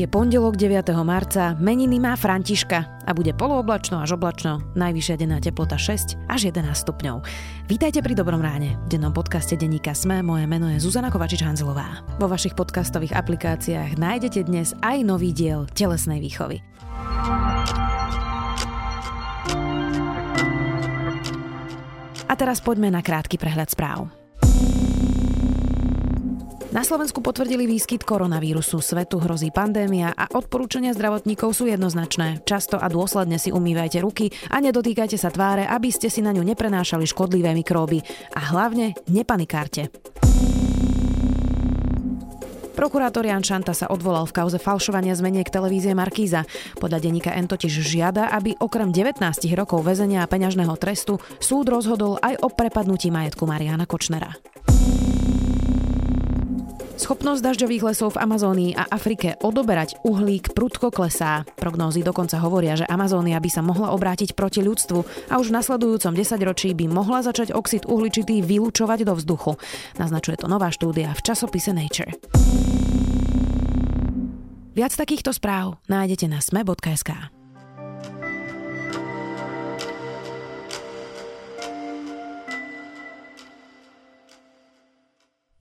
Je pondelok 9. marca, meniny má Františka a bude polooblačno až oblačno, najvyššia denná teplota 6 až 11 stupňov. Vítajte pri Dobrom ráne. V dennom podcaste Denníka Sme moje meno je Zuzana Kovačič-Hanzelová. Vo vašich podcastových aplikáciách nájdete dnes aj nový diel telesnej výchovy. A teraz poďme na krátky prehľad správ. Na Slovensku potvrdili výskyt koronavírusu, svetu hrozí pandémia a odporúčania zdravotníkov sú jednoznačné. Často a dôsledne si umývajte ruky a nedotýkajte sa tváre, aby ste si na ňu neprenášali škodlivé mikróby. A hlavne nepanikárte. Prokurátor Jan Šanta sa odvolal v kauze falšovania zmeniek televízie Markíza. Podľa denníka N totiž žiada, aby okrem 19 rokov väzenia a peňažného trestu súd rozhodol aj o prepadnutí majetku Mariana Kočnera. Schopnosť dažďových lesov v Amazónii a Afrike odoberať uhlík prudko klesá. Prognózy dokonca hovoria, že Amazónia by sa mohla obrátiť proti ľudstvu a už v nasledujúcom desaťročí by mohla začať oxid uhličitý vylúčovať do vzduchu. Naznačuje to nová štúdia v časopise Nature. Viac takýchto správ nájdete na sme.sk.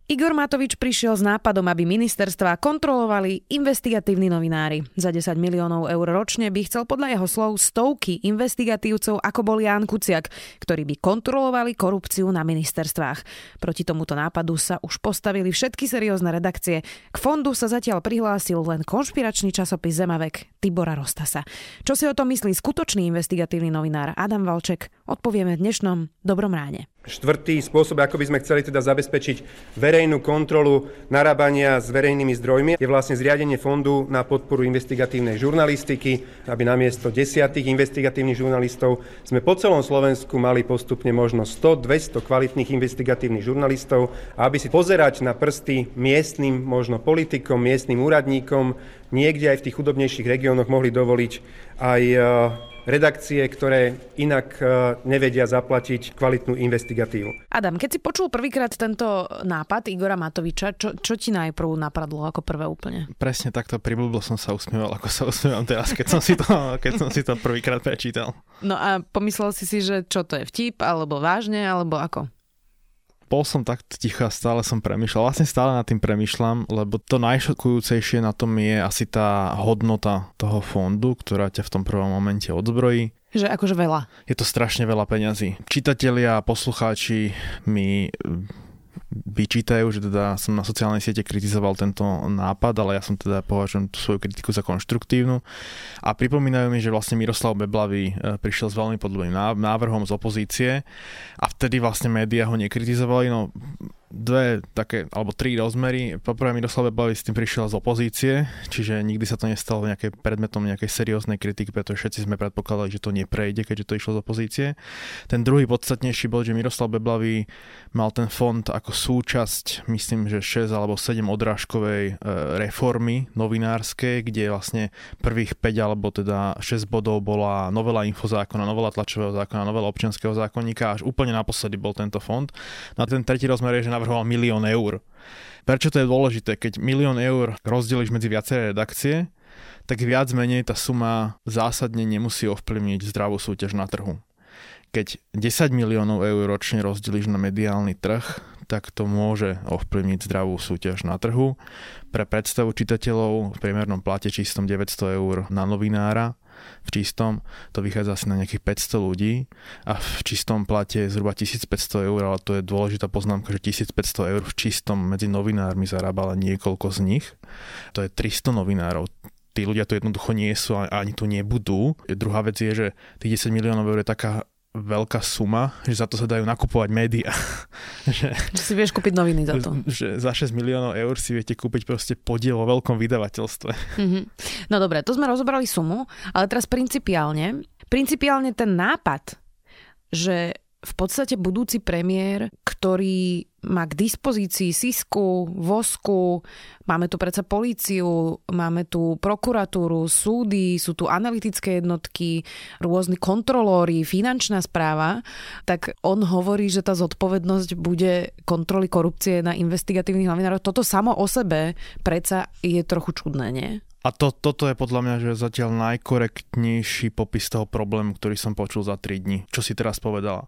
Igor Matovič prišiel s nápadom, aby ministerstva kontrolovali investigatívni novinári. Za 10 miliónov eur ročne by chcel podľa jeho slov stovky investigatívcov, ako bol Ján Kuciak, ktorí by kontrolovali korupciu na ministerstvách. Proti tomuto nápadu sa už postavili všetky seriózne redakcie. K fondu sa zatiaľ prihlásil len konšpiračný časopis Zemavek Tibora Rostasa. Čo si o tom myslí skutočný investigatívny novinár Adam Valček, odpovieme v dnešnom Dobrom ráne. Štvrtý spôsob, ako by sme chceli teda zabezpečiť verejnú kontrolu narábania s verejnými zdrojmi, je vlastne zriadenie fondu na podporu investigatívnej žurnalistiky, aby namiesto desiatých investigatívnych žurnalistov sme po celom Slovensku mali postupne možno 100-200 kvalitných investigatívnych žurnalistov aby si pozerať na prsty miestnym, možno politikom, miestnym úradníkom, niekde aj v tých chudobnejších regiónoch mohli dovoliť aj redakcie, ktoré inak e, nevedia zaplatiť kvalitnú investigatívu. Adam, keď si počul prvýkrát tento nápad Igora Matoviča, čo, čo ti najprv napadlo ako prvé úplne? Presne takto priblúbil som sa usmieval, ako sa usmievam teraz, keď som si to, keď som si to prvýkrát prečítal. No a pomyslel si si, že čo to je vtip, alebo vážne, alebo ako? Bol som tak ticho a stále som premyšľal. Vlastne stále nad tým premyšľam, lebo to najšokujúcejšie na tom je asi tá hodnota toho fondu, ktorá ťa v tom prvom momente odzbrojí. Že akože veľa. Je to strašne veľa peňazí. Čitatelia a poslucháči mi vyčítajú, že teda som na sociálnej siete kritizoval tento nápad, ale ja som teda považujem tú svoju kritiku za konštruktívnu. A pripomínajú mi, že vlastne Miroslav Beblavý e, prišiel s veľmi podobným návrhom z opozície a vtedy vlastne médiá ho nekritizovali, no dve také, alebo tri rozmery. Poprvé Miroslav Beblavý s tým prišiel z opozície, čiže nikdy sa to nestalo nejaké predmetom nejakej serióznej kritiky, pretože všetci sme predpokladali, že to neprejde, keďže to išlo z opozície. Ten druhý podstatnejší bol, že Miroslav Beblavý mal ten fond ako súčasť, myslím, že 6 alebo 7 odrážkovej e, reformy novinárskej, kde vlastne prvých 5 alebo teda 6 bodov bola novela infozákona, novela tlačového zákona, novela občianského zákonníka, až úplne naposledy bol tento fond. No a ten tretí rozmer je, že navrhoval milión eur. Prečo to je dôležité? Keď milión eur rozdeliš medzi viaceré redakcie, tak viac menej tá suma zásadne nemusí ovplyvniť zdravú súťaž na trhu. Keď 10 miliónov eur ročne rozdeliš na mediálny trh, tak to môže ovplyvniť zdravú súťaž na trhu. Pre predstavu čitateľov v priemernom plate čistom 900 eur na novinára v čistom, to vychádza asi na nejakých 500 ľudí a v čistom plate je zhruba 1500 eur, ale to je dôležitá poznámka, že 1500 eur v čistom medzi novinármi zarába len niekoľko z nich. To je 300 novinárov tí ľudia tu jednoducho nie sú a ani tu nebudú. Druhá vec je, že tých 10 miliónov eur je taká veľká suma, že za to sa dajú nakupovať médiá. že, že si vieš kúpiť noviny za to. Že za 6 miliónov eur si viete kúpiť proste podiel vo veľkom vydavateľstve. Mm-hmm. No dobre, to sme rozobrali sumu, ale teraz principiálne, principiálne ten nápad, že v podstate budúci premiér, ktorý má k dispozícii Sisku, Vosku, máme tu predsa políciu, máme tu prokuratúru, súdy, sú tu analytické jednotky, rôzni kontrolóri, finančná správa, tak on hovorí, že tá zodpovednosť bude kontroly korupcie na investigatívnych novinárov. Toto samo o sebe predsa je trochu čudné, nie? A to, toto je podľa mňa, že zatiaľ najkorektnejší popis toho problému, ktorý som počul za 3 dní, čo si teraz povedala.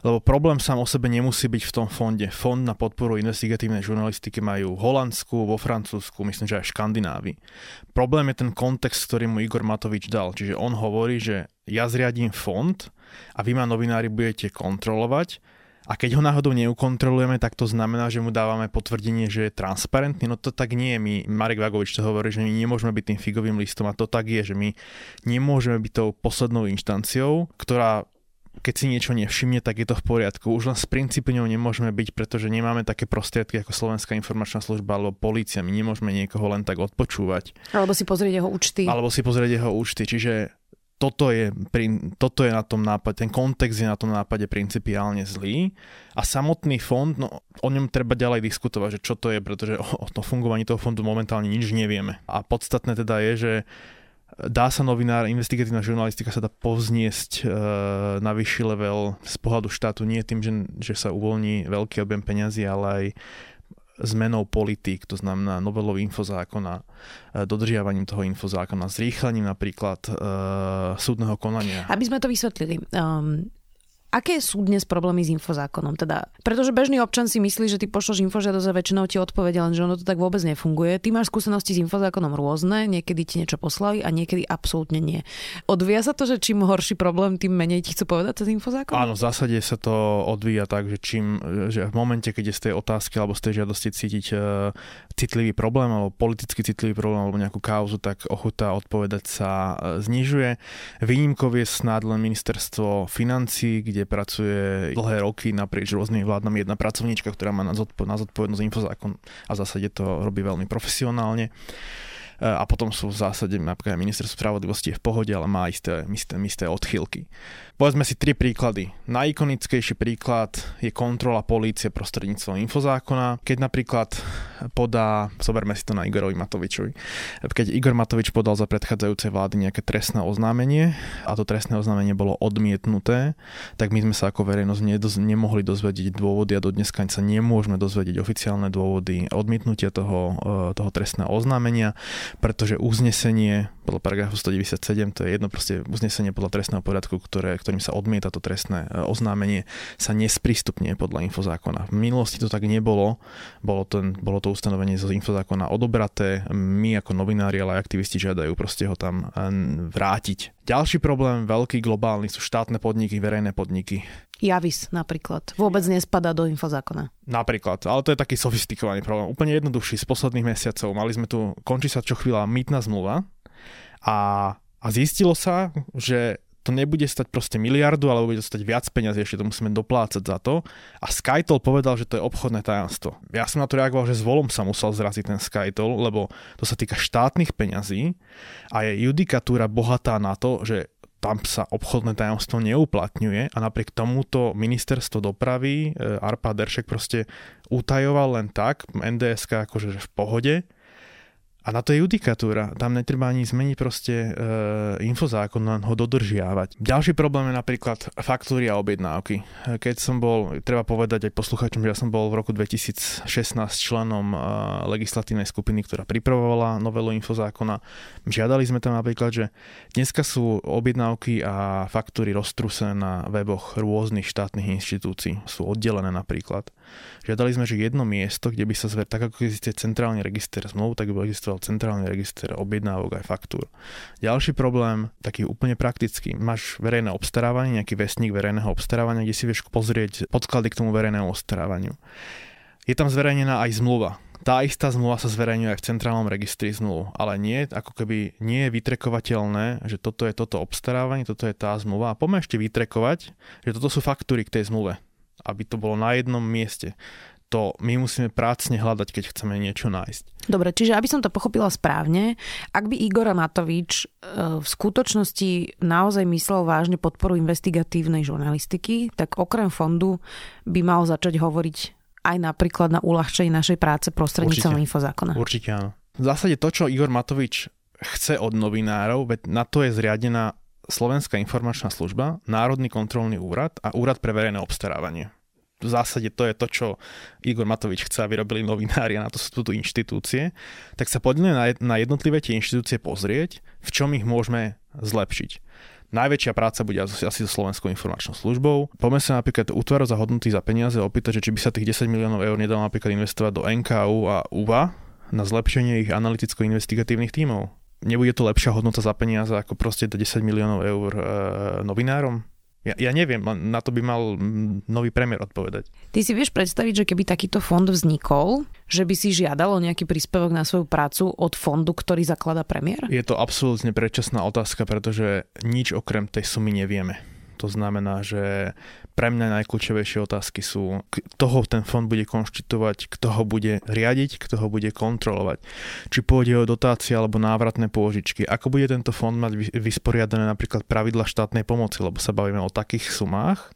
Lebo problém sám o sebe nemusí byť v tom fonde. Fond na podporu investigatívnej žurnalistiky majú v Holandsku, vo Francúzsku, myslím, že aj v Škandinávii. Problém je ten kontext, ktorý mu Igor Matovič dal. Čiže on hovorí, že ja zriadím fond a vy ma novinári budete kontrolovať a keď ho náhodou neukontrolujeme, tak to znamená, že mu dávame potvrdenie, že je transparentný. No to tak nie je. My, Marek Vagovič to hovorí, že my nemôžeme byť tým figovým listom a to tak je, že my nemôžeme byť tou poslednou inštanciou, ktorá keď si niečo nevšimne, tak je to v poriadku. Už len z princípu ňou nemôžeme byť, pretože nemáme také prostriedky ako Slovenská informačná služba alebo polícia. My nemôžeme niekoho len tak odpočúvať. Alebo si pozrieť jeho účty. Alebo si pozrieť jeho účty. Čiže toto je, toto je na tom nápade, ten kontext je na tom nápade principiálne zlý a samotný fond, no o ňom treba ďalej diskutovať, že čo to je, pretože o, o tom fungovaní toho fondu momentálne nič nevieme. A podstatné teda je, že dá sa novinár, investigatívna žurnalistika sa dá povzniesť e, na vyšší level z pohľadu štátu nie tým, že, že sa uvoľní veľký objem peňazí, ale aj zmenou politík, to znamená novelou infozákona, e, dodržiavaním toho infozákona, zrýchlením napríklad e, súdneho konania. Aby sme to vysvetlili, um, Aké sú dnes problémy s infozákonom? Teda, pretože bežný občan si myslí, že ty pošloš infožiadosť a väčšinou ti odpovedia, len že ono to tak vôbec nefunguje. Ty máš skúsenosti s infozákonom rôzne, niekedy ti niečo poslali a niekedy absolútne nie. Odvíja sa to, že čím horší problém, tým menej ti chcú povedať cez infozákon? Áno, v zásade sa to odvíja tak, že čím, že v momente, keď je z tej otázky alebo z tej žiadosti cítiť uh, citlivý problém alebo politicky citlivý problém alebo nejakú kauzu, tak ochota odpovedať sa uh, znižuje. Výnimkov je snad len ministerstvo financí, kde pracuje dlhé roky naprieč rôznymi vládnami. Jedna pracovníčka, ktorá má na, zodpo- na zodpovednosť infozákon a v zásade to robí veľmi profesionálne a potom sú v zásade napríklad ministerstvo spravodlivosti je v pohode, ale má isté, isté, isté odchýlky. Povedzme si tri príklady. Najikonickejší príklad je kontrola polície prostredníctvom infozákona. Keď napríklad podá, zoberme si to na Igorovi Matovičovi, keď Igor Matovič podal za predchádzajúcej vlády nejaké trestné oznámenie a to trestné oznámenie bolo odmietnuté, tak my sme sa ako verejnosť nedoz, nemohli dozvedieť dôvody a do dneska sa nemôžeme dozvedieť oficiálne dôvody odmietnutia toho, e, toho trestného oznámenia, pretože uznesenie podľa paragrafu 197, to je jedno proste uznesenie podľa trestného poriadku, ktoré, ktorým sa odmieta to trestné e, oznámenie, sa nesprístupne podľa infozákona. V minulosti to tak nebolo, bolo, to, bolo to ustanovenie zo infozákona odobraté, my ako novinári, ale aj aktivisti žiadajú proste ho tam e, vrátiť. Ďalší problém, veľký globálny, sú štátne podniky, verejné podniky. Javis napríklad. Vôbec nespadá do infozákona. Napríklad, ale to je taký sofistikovaný problém. Úplne jednoduchší z posledných mesiacov. Mali sme tu, končí sa čo chvíľa mýtna zmluva a, a zistilo sa, že to nebude stať proste miliardu, ale bude stať viac peniazy, ešte to musíme doplácať za to. A Skytol povedal, že to je obchodné tajomstvo. Ja som na to reagoval, že s volom sa musel zraziť ten Skytol, lebo to sa týka štátnych peňazí a je judikatúra bohatá na to, že tam sa obchodné tajomstvo neuplatňuje a napriek tomuto ministerstvo dopravy e, Arpa Deršek proste utajoval len tak, NDSK akože že v pohode a na to je judikatúra. Tam netreba ani zmeniť proste e, infozákon, len ho dodržiavať. Ďalší problém je napríklad faktúry a objednávky. Keď som bol, treba povedať aj posluchačom, že ja som bol v roku 2016 členom e, legislatívnej skupiny, ktorá pripravovala novelu infozákona. Žiadali sme tam napríklad, že dneska sú objednávky a faktúry roztrúsené na weboch rôznych štátnych inštitúcií. Sú oddelené napríklad. Žiadali sme, že jedno miesto, kde by sa zver, tak ako existuje centrálny register zmluv, tak by existoval centrálny register objednávok aj faktúr. Ďalší problém, taký úplne praktický, máš verejné obstarávanie, nejaký vestník verejného obstarávania, kde si vieš pozrieť podklady k tomu verejnému obstarávaniu. Je tam zverejnená aj zmluva. Tá istá zmluva sa zverejňuje aj v centrálnom registri zmluv, ale nie, ako keby nie je vytrekovateľné, že toto je toto obstarávanie, toto je tá zmluva a poďme ešte vytrekovať, že toto sú faktúry k tej zmluve aby to bolo na jednom mieste. To my musíme prácne hľadať, keď chceme niečo nájsť. Dobre, čiže aby som to pochopila správne, ak by Igor Matovič e, v skutočnosti naozaj myslel vážne podporu investigatívnej žurnalistiky, tak okrem fondu by mal začať hovoriť aj napríklad na uľahčenie našej práce prostredníctvom infozákona. Určite áno. V zásade to, čo Igor Matovič chce od novinárov, veď na to je zriadená Slovenská informačná služba, Národný kontrolný úrad a Úrad pre verejné obstarávanie. V zásade to je to, čo Igor Matovič chce, aby robili novinári a na to sú tu inštitúcie, tak sa poďme na jednotlivé tie inštitúcie pozrieť, v čom ich môžeme zlepšiť. Najväčšia práca bude asi so Slovenskou informačnou službou. Poďme sa napríklad útvar za hodnoty za peniaze opýtať, že či by sa tých 10 miliónov eur nedalo napríklad investovať do NKU a UVA na zlepšenie ich analyticko-investigatívnych tímov nebude to lepšia hodnota za peniaze ako proste 10 miliónov eur e, novinárom? Ja, ja neviem, na to by mal nový premiér odpovedať. Ty si vieš predstaviť, že keby takýto fond vznikol, že by si žiadalo nejaký príspevok na svoju prácu od fondu, ktorý zaklada premiér? Je to absolútne predčasná otázka, pretože nič okrem tej sumy nevieme. To znamená, že pre mňa najkľúčovejšie otázky sú, kto ho ten fond bude konštitovať, kto ho bude riadiť, kto ho bude kontrolovať. Či pôjde o dotácie alebo návratné pôžičky. Ako bude tento fond mať vysporiadané napríklad pravidla štátnej pomoci, lebo sa bavíme o takých sumách,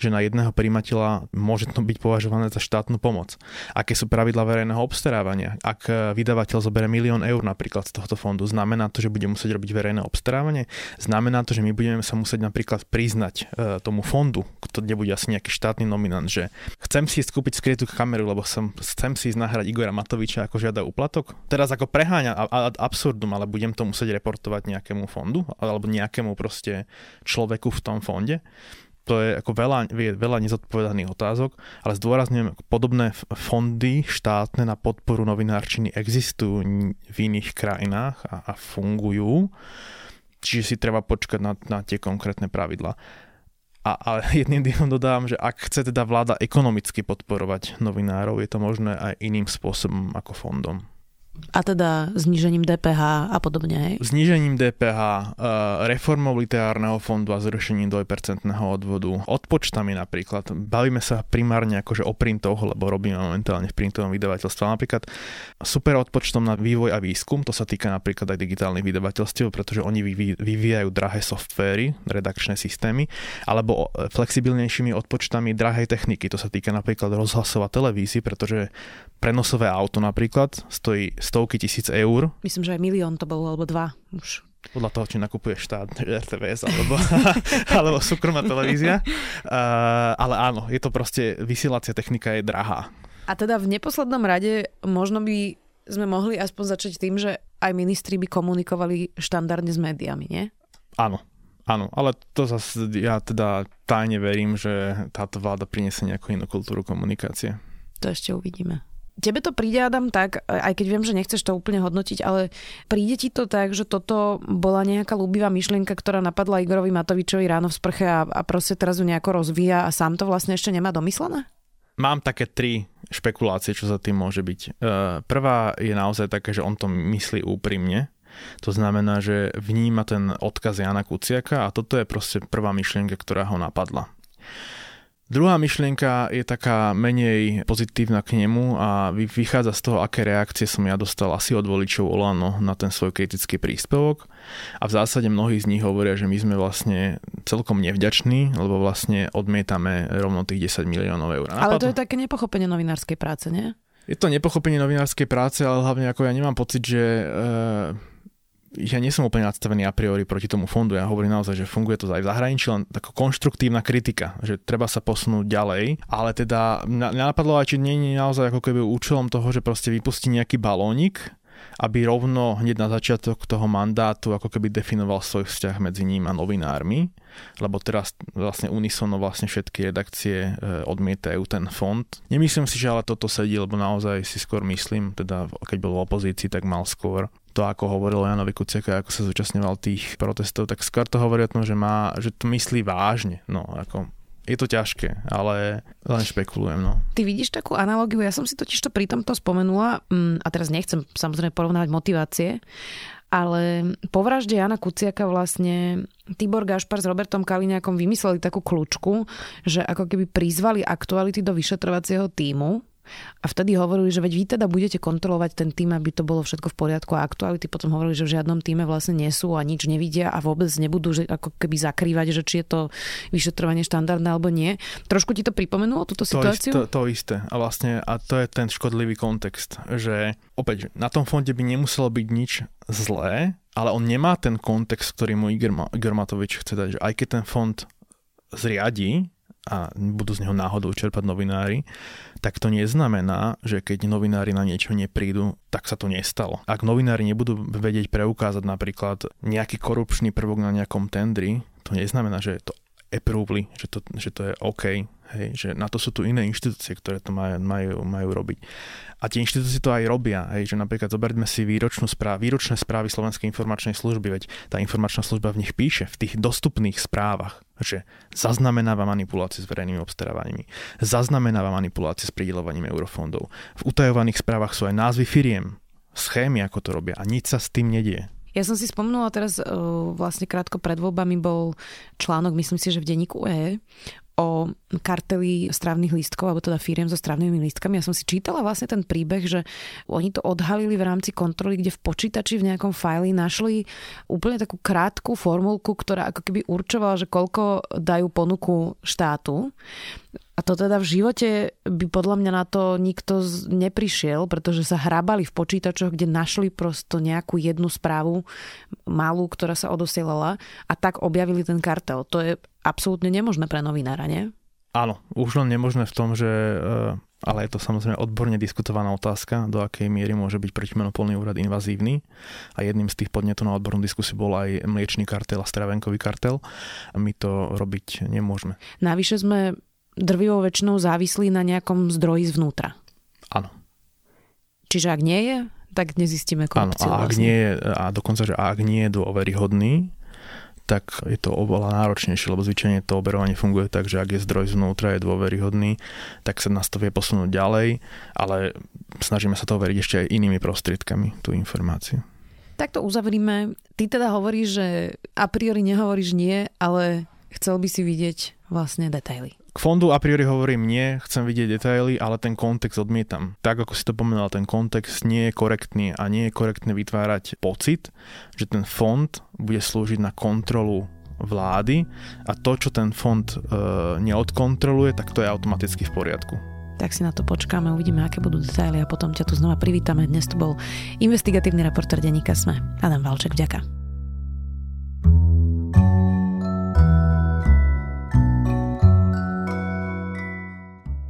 že na jedného príjimateľa môže to byť považované za štátnu pomoc. Aké sú pravidla verejného obstarávania? Ak vydavateľ zoberie milión eur napríklad z tohto fondu, znamená to, že bude musieť robiť verejné obstarávanie? Znamená to, že my budeme sa musieť napríklad priznať e, tomu fondu, to nebude asi nejaký štátny nominant, že chcem si skúpiť skrytú kameru, lebo som, chcem si nahrať Igora Matoviča ako žiada úplatok. Teraz ako preháňa ad absurdum, ale budem to musieť reportovať nejakému fondu alebo nejakému proste človeku v tom fonde to je ako veľa, veľa nezodpovedaných otázok, ale zdôrazňujem, podobné fondy štátne na podporu novinárčiny existujú v iných krajinách a, a fungujú, čiže si treba počkať na, na tie konkrétne pravidla. A, a jedným dýchom dodám, že ak chce teda vláda ekonomicky podporovať novinárov, je to možné aj iným spôsobom ako fondom. A teda znížením DPH a podobne, hej? Znížením DPH, eh, reformou literárneho fondu a zrušením 2% odvodu, odpočtami napríklad. Bavíme sa primárne akože o printoch, lebo robíme momentálne v printovom vydavateľstve. Napríklad super odpočtom na vývoj a výskum, to sa týka napríklad aj digitálnych vydavateľstiev, pretože oni vyvíjajú drahé softvéry, redakčné systémy, alebo flexibilnejšími odpočtami drahej techniky, to sa týka napríklad rozhlasov a televízií, pretože prenosové auto napríklad stojí stovky tisíc eur. Myslím, že aj milión to bolo, alebo dva už. Podľa toho, či nakupuje štát, RTVS alebo, alebo súkromná televízia. Uh, ale áno, je to proste, vysielacia technika je drahá. A teda v neposlednom rade možno by sme mohli aspoň začať tým, že aj ministri by komunikovali štandardne s médiami, nie? Áno, Áno, ale to zase ja teda tajne verím, že táto vláda priniesie nejakú inú kultúru komunikácie. To ešte uvidíme. Tebe to príde, Adam, tak, aj keď viem, že nechceš to úplne hodnotiť, ale príde ti to tak, že toto bola nejaká ľúbivá myšlienka, ktorá napadla Igorovi Matovičovi ráno v sprche a, a proste teraz ju nejako rozvíja a sám to vlastne ešte nemá domyslené? Mám také tri špekulácie, čo za tým môže byť. E, prvá je naozaj také, že on to myslí úprimne, to znamená, že vníma ten odkaz Jana Kuciaka a toto je proste prvá myšlienka, ktorá ho napadla. Druhá myšlienka je taká menej pozitívna k nemu a vychádza z toho, aké reakcie som ja dostal asi od voličov Olano na ten svoj kritický príspevok. A v zásade mnohí z nich hovoria, že my sme vlastne celkom nevďační, lebo vlastne odmietame rovno tých 10 miliónov eur. Ale to je také nepochopenie novinárskej práce, nie? Je to nepochopenie novinárskej práce, ale hlavne ako ja nemám pocit, že e, ja nie som úplne nadstavený a priori proti tomu fondu. Ja hovorím naozaj, že funguje to aj v zahraničí, len taká konštruktívna kritika, že treba sa posunúť ďalej. Ale teda napadlo aj, či nie je naozaj ako keby účelom toho, že proste vypustí nejaký balónik, aby rovno hneď na začiatok toho mandátu ako keby definoval svoj vzťah medzi ním a novinármi, lebo teraz vlastne unisono vlastne všetky redakcie e, odmietajú ten fond. Nemyslím si, že ale toto sedí, lebo naozaj si skôr myslím, teda keď bol v opozícii, tak mal skôr to, ako hovoril Janovi Kuciaka, ako sa zúčastňoval tých protestov, tak skôr to hovorí o tom, že, má, že to myslí vážne. No, ako je to ťažké, ale len špekulujem. No. Ty vidíš takú analogiu, ja som si totiž to pri tomto spomenula, mm, a teraz nechcem samozrejme porovnávať motivácie, ale po vražde Jana Kuciaka vlastne Tibor Gašpar s Robertom Kaliňákom vymysleli takú kľúčku, že ako keby prizvali aktuality do vyšetrovacieho týmu A vtedy hovorili, že veď vy teda budete kontrolovať ten tým, aby to bolo všetko v poriadku a aktuality potom hovorili, že v žiadnom týme vlastne nie sú a nič nevidia a vôbec nebudú že ako keby zakrývať, že či je to vyšetrovanie štandardné alebo nie. Trošku ti to pripomenulo túto situáciu? To, to, isté. A vlastne a to je ten škodlivý kontext, že opäť na tom fonde by nemuselo byť nič zlé, ale on nemá ten kontext, ktorý mu Igor, Matovič chce dať, že aj keď ten fond zriadí, a budú z neho náhodou čerpať novinári, tak to neznamená, že keď novinári na niečo neprídu, tak sa to nestalo. Ak novinári nebudú vedieť preukázať napríklad nejaký korupčný prvok na nejakom tendri, to neznamená, že to approvely, že to, že to je OK, hej, že na to sú tu iné inštitúcie, ktoré to majú, majú, majú robiť. A tie inštitúcie to aj robia, hej, že napríklad zoberme si výročnú správ, výročné správy Slovenskej informačnej služby, veď tá informačná služba v nich píše, v tých dostupných správach, že zaznamenáva manipulácie s verejnými obstarávaniami, zaznamenáva manipulácie s pridelovaním eurofondov. V utajovaných správach sú aj názvy firiem, schémy, ako to robia a nič sa s tým nedie. Ja som si spomenula teraz, uh, vlastne krátko pred voľbami bol článok, myslím si, že v denníku E, o karteli strávnych lístkov, alebo teda firiem so strávnymi lístkami. Ja som si čítala vlastne ten príbeh, že oni to odhalili v rámci kontroly, kde v počítači v nejakom fajli našli úplne takú krátku formulku, ktorá ako keby určovala, že koľko dajú ponuku štátu. A to teda v živote by podľa mňa na to nikto neprišiel, pretože sa hrabali v počítačoch, kde našli prosto nejakú jednu správu malú, ktorá sa odosielala a tak objavili ten kartel. To je absolútne nemožné pre novinára, nie? Áno, už len nemožné v tom, že eh, ale je to samozrejme odborne diskutovaná otázka, do akej miery môže byť protimonopolný úrad invazívny. A jedným z tých podnetov na odbornú diskusiu bol aj mliečný kartel a stravenkový kartel. A my to robiť nemôžeme. Navyše sme drvivou väčšinou závislí na nejakom zdroji zvnútra. Áno. Čiže ak nie je, tak nezistíme korupciu. Áno, a, ak vlastne. nie je, a dokonca, že ak nie je dôveryhodný, tak je to oveľa náročnejšie, lebo zvyčajne to oberovanie funguje tak, že ak je zdroj zvnútra, je dôveryhodný, tak sa nás to vie posunúť ďalej, ale snažíme sa to overiť ešte aj inými prostriedkami, tú informáciu. Tak to uzavrime. Ty teda hovoríš, že a priori nehovoríš nie, ale chcel by si vidieť vlastne detaily. K fondu a priori hovorím nie, chcem vidieť detaily, ale ten kontext odmietam. Tak ako si to pomenoval, ten kontext nie je korektný a nie je korektné vytvárať pocit, že ten fond bude slúžiť na kontrolu vlády a to, čo ten fond e, neodkontroluje, tak to je automaticky v poriadku tak si na to počkáme, uvidíme, aké budú detaily a potom ťa tu znova privítame. Dnes tu bol investigatívny reporter denníka Sme. Adam Valček, vďaka.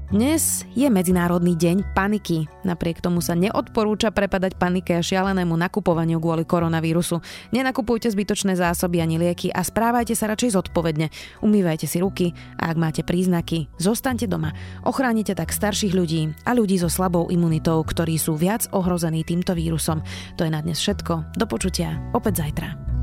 Dnes je Medzinárodný deň paniky. Napriek tomu sa neodporúča prepadať panike a šialenému nakupovaniu kvôli koronavírusu. Nenakupujte zbytočné zásoby ani lieky a správajte sa radšej zodpovedne. Umývajte si ruky a ak máte príznaky, zostaňte doma. Ochránite tak starších ľudí a ľudí so slabou imunitou, ktorí sú viac ohrození týmto vírusom. To je na dnes všetko. Do počutia opäť zajtra.